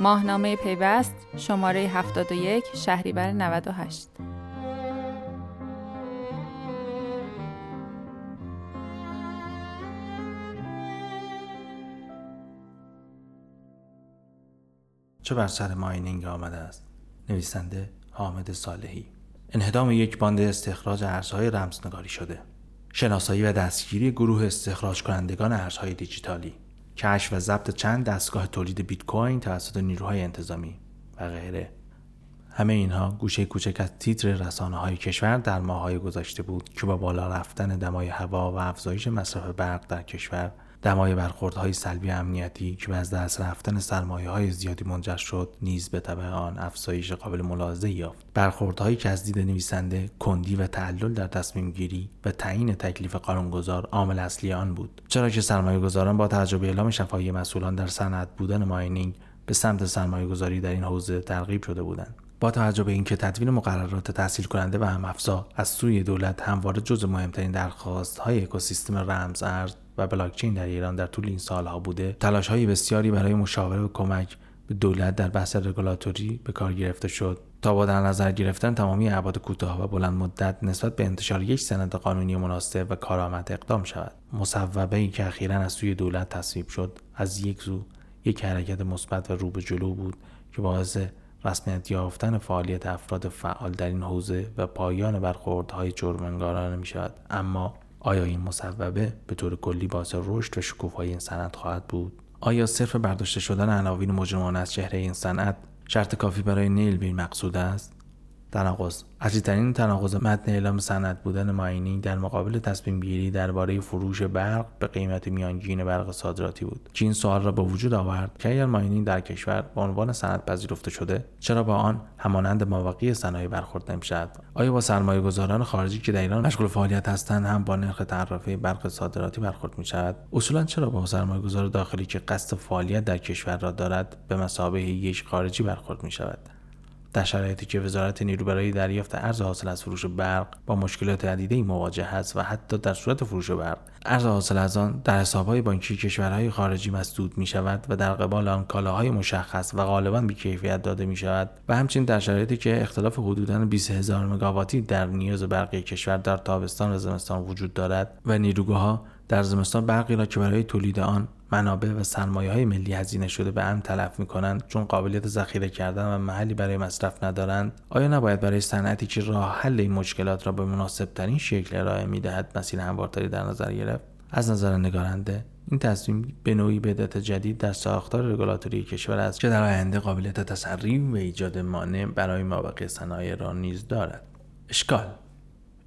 ماهنامه پیوست شماره 71 شهریور 98 چه بر سر ماینینگ آمده است؟ نویسنده حامد صالحی. انهدام یک باند استخراج ارزهای رمزنگاری شده. شناسایی و دستگیری گروه استخراج کنندگان ارزهای دیجیتالی. کشف و ضبط چند دستگاه تولید بیت کوین توسط نیروهای انتظامی و غیره. همه اینها گوشه کوچک از تیتر رسانه های کشور در ماهای گذشته بود که با بالا رفتن دمای هوا و افزایش مصرف برق در کشور دمای برخوردهای سلبی امنیتی که به از دست رفتن سرمایه های زیادی منجر شد نیز به طبع آن افزایش قابل ملاحظه یافت. برخوردهایی که از دید نویسنده کندی و تعلل در تصمیم گیری و تعیین تکلیف قانونگذار عامل اصلی آن بود. چرا که سرمایه گذاران با توجه به اعلام شفاهی مسئولان در صنعت بودن ماینینگ به سمت سرمایه گذاری در این حوزه ترغیب شده بودند. با توجه به اینکه تدوین مقررات تحصیل کننده و هم افزا از سوی دولت همواره جز مهمترین درخواست های اکوسیستم رمز ارز و بلاکچین در ایران در طول این سالها بوده تلاش های بسیاری برای مشاوره و کمک به دولت در بحث رگولاتوری به کار گرفته شد. تا با در نظر گرفتن تمامی ابعاد کوتاه و بلند مدت نسبت به انتشار یک سند قانونی مناسب و کارآمد اقدام شود. مصوبه ای که اخیرا از سوی دولت تصویب شد از یک سو یک حرکت مثبت و رو به جلو بود که باعث رسمیت یافتن فعالیت افراد فعال در این حوزه و پایان برخوردهای جرمنگارانه می شود اما آیا این مصوبه به طور کلی باعث رشد و شکوفایی این صنعت خواهد بود؟ آیا صرف برداشته شدن عناوین مجرمان از چهره این صنعت شرط کافی برای نیل به مقصود است؟ تناقض. عزیزترین تناقض متن اعلام سند بودن ماینینگ در مقابل تصمیم گیری درباره فروش برق به قیمت میانگین برق صادراتی بود. این سوال را به وجود آورد که اگر ماینینگ در کشور به عنوان صنعت پذیرفته شده چرا با آن همانند مواقع صنایع برخورد نمی‌شود؟ آیا با سرمایه گذاران خارجی که در ایران مشغول فعالیت هستند هم با نرخ تعرفه برق صادراتی برخورد می شود اصولا چرا با سرمایه گذار داخلی که قصد فعالیت در کشور را دارد به مسابقه یک خارجی برخورد می شود در شرایطی که وزارت نیرو برای دریافت ارز حاصل از فروش برق با مشکلات عدیده مواجه است و حتی در صورت فروش برق. ارز حاصل از آن در حسابهای بانکی کشورهای خارجی مسدود می شود و در قبال آن کالاهای مشخص و غالبا بیکیفیت داده می شود و همچنین در شرایطی که اختلاف حدودا 20 هزار مگاواتی در نیاز برقی کشور در تابستان و زمستان وجود دارد و نیروگاهها در زمستان برقی را که برای تولید آن منابع و سرمایه های ملی هزینه شده به هم تلف می کنند چون قابلیت ذخیره کردن و محلی برای مصرف ندارند. آیا نباید برای صنعتی که راه حل این مشکلات را به مناسب ترین شکل ارائه می دهد مسیر هموارتری در نظر گرفت؟ از نظر نگارنده این تصمیم به نوعی بدعت جدید در ساختار رگولاتوری کشور است که در آینده قابلیت تسری و ایجاد مانع برای مابقی صنایع را نیز دارد. اشکال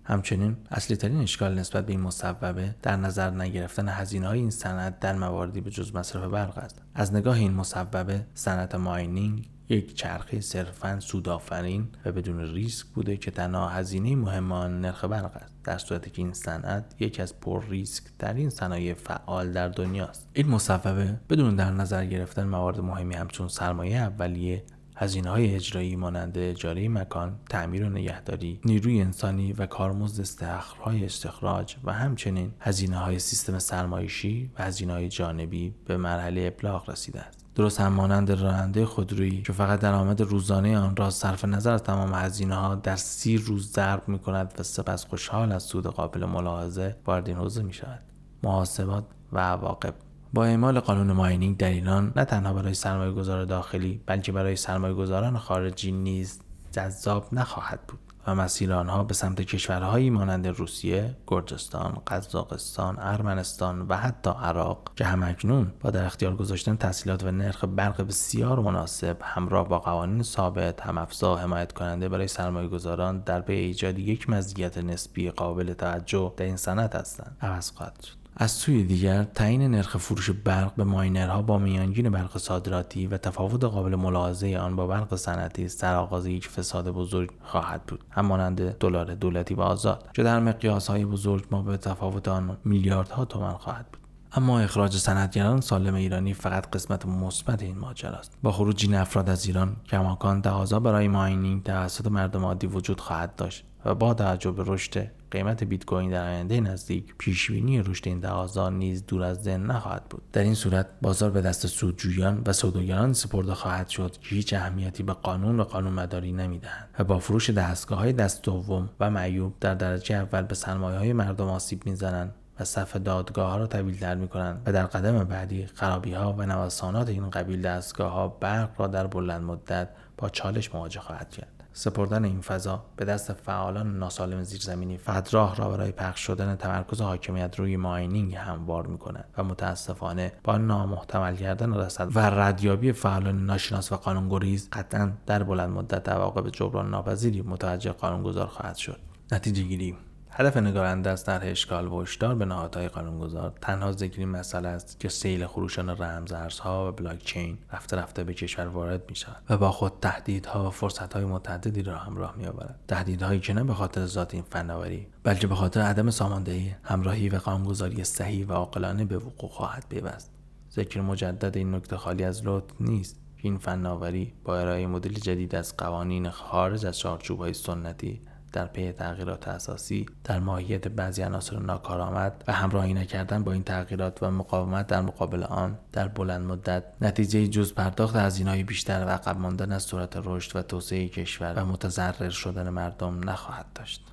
همچنین اصلی ترین اشکال نسبت به این مصوبه در نظر نگرفتن هزینه های این صنعت در مواردی به جز مصرف برق است. از نگاه این مصوبه صنعت ماینینگ یک چرخه صرفا سودآفرین و بدون ریسک بوده که تنها هزینه مهم آن نرخ برق است. در صورتی که این صنعت یکی از پر ریسک ترین صنایع فعال در دنیاست این مصوبه بدون در نظر گرفتن موارد مهمی همچون سرمایه اولیه هزینه های اجرایی مانند اجاره مکان، تعمیر و نگهداری، نیروی انسانی و کارمزد استخرهای استخراج و همچنین هزینه های سیستم سرمایشی و هزینه های جانبی به مرحله ابلاغ رسیده است. درست هم مانند راننده خودرویی که فقط درآمد روزانه آن را صرف نظر از تمام هزینه ها در سی روز ضرب می کند و سپس خوشحال از سود قابل ملاحظه وارد این حوزه می شود. محاسبات و عواقب با اعمال قانون ماینینگ در ایران نه تنها برای سرمایه گذار داخلی بلکه برای سرمایه گذاران خارجی نیز جذاب نخواهد بود و مسیر آنها به سمت کشورهایی مانند روسیه، گرجستان، قزاقستان، ارمنستان و حتی عراق که همکنون با در اختیار گذاشتن تحصیلات و نرخ برق بسیار مناسب همراه با قوانین ثابت هم افزا حمایت کننده برای سرمایه گذاران در به ایجاد یک مزیت نسبی قابل توجه در این صنعت هستند. عوض خواهد شد. از سوی دیگر تعیین نرخ فروش برق به ماینرها با میانگین برق صادراتی و تفاوت قابل ملاحظه آن با برق صنعتی سرآغاز یک فساد بزرگ خواهد بود همانند دلار دولتی و آزاد که در مقیاس های بزرگ ما به تفاوت آن میلیاردها تومان خواهد بود. اما اخراج صنعتگران سالم ایرانی فقط قسمت مثبت این ماجرا است. با خروج این افراد از ایران کماکان تقاضا برای ماینینگ توسط مردم عادی وجود خواهد داشت. و با توجه به رشد قیمت بیت کوین در آینده نزدیک پیشبینی رشد این تقاضا نیز دور از ذهن نخواهد بود. در این صورت بازار به دست سودجویان و سوداگران سپرده خواهد شد که هیچ اهمیتی به قانون و قانون مداری نمی‌دهند و با فروش دستگاه های دست دوم و معیوب در درجه اول به سرمایه های مردم آسیب می‌زنند و صف دادگاه ها را طویل تر می کنند و در قدم بعدی خرابی ها و نوسانات این قبیل دستگاه ها برق را در بلند مدت با چالش مواجه خواهد کرد. سپردن این فضا به دست فعالان ناسالم زیرزمینی فقط راه را برای پخش شدن تمرکز حاکمیت روی ماینینگ هموار می‌کند و متاسفانه با نامحتمل کردن رسد و ردیابی فعالان ناشناس و قانونگریز قطعا در بلند مدت عواقب جبران ناپذیری متوجه قانونگذار خواهد شد. نتیجه گیری. هدف نگارنده از طرح اشکال و هشدار به نهادهای قانونگذار تنها ذکر این مسئله است که سیل خروشان رمزارزها و بلاکچین رفته رفته به کشور وارد می شود و با خود تهدیدها و فرصتهای متعددی را همراه می آورد تهدیدهایی که نه به خاطر ذات این فناوری بلکه به خاطر عدم ساماندهی همراهی و قانونگذاری صحیح و عاقلانه به وقوع خواهد پیوست. ذکر مجدد این نکته خالی از لطف نیست این فناوری با ارائه مدل جدید از قوانین خارج از چارچوبهای سنتی در پی تغییرات اساسی در ماهیت بعضی عناصر ناکارآمد و همراهی نکردن با این تغییرات و مقاومت در مقابل آن در بلند مدت نتیجه جز پرداخت هزینه‌های بیشتر و عقب ماندن از صورت رشد و توسعه کشور و متضرر شدن مردم نخواهد داشت.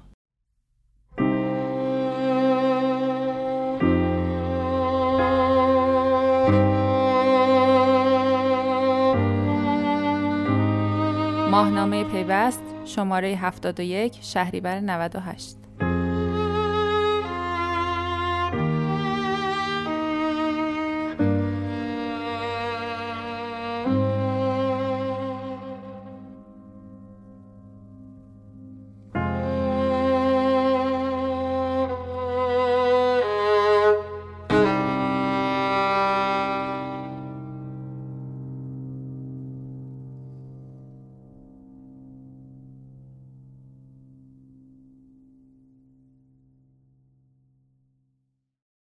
ماهنامه پیوست شماره 71 شهریور 98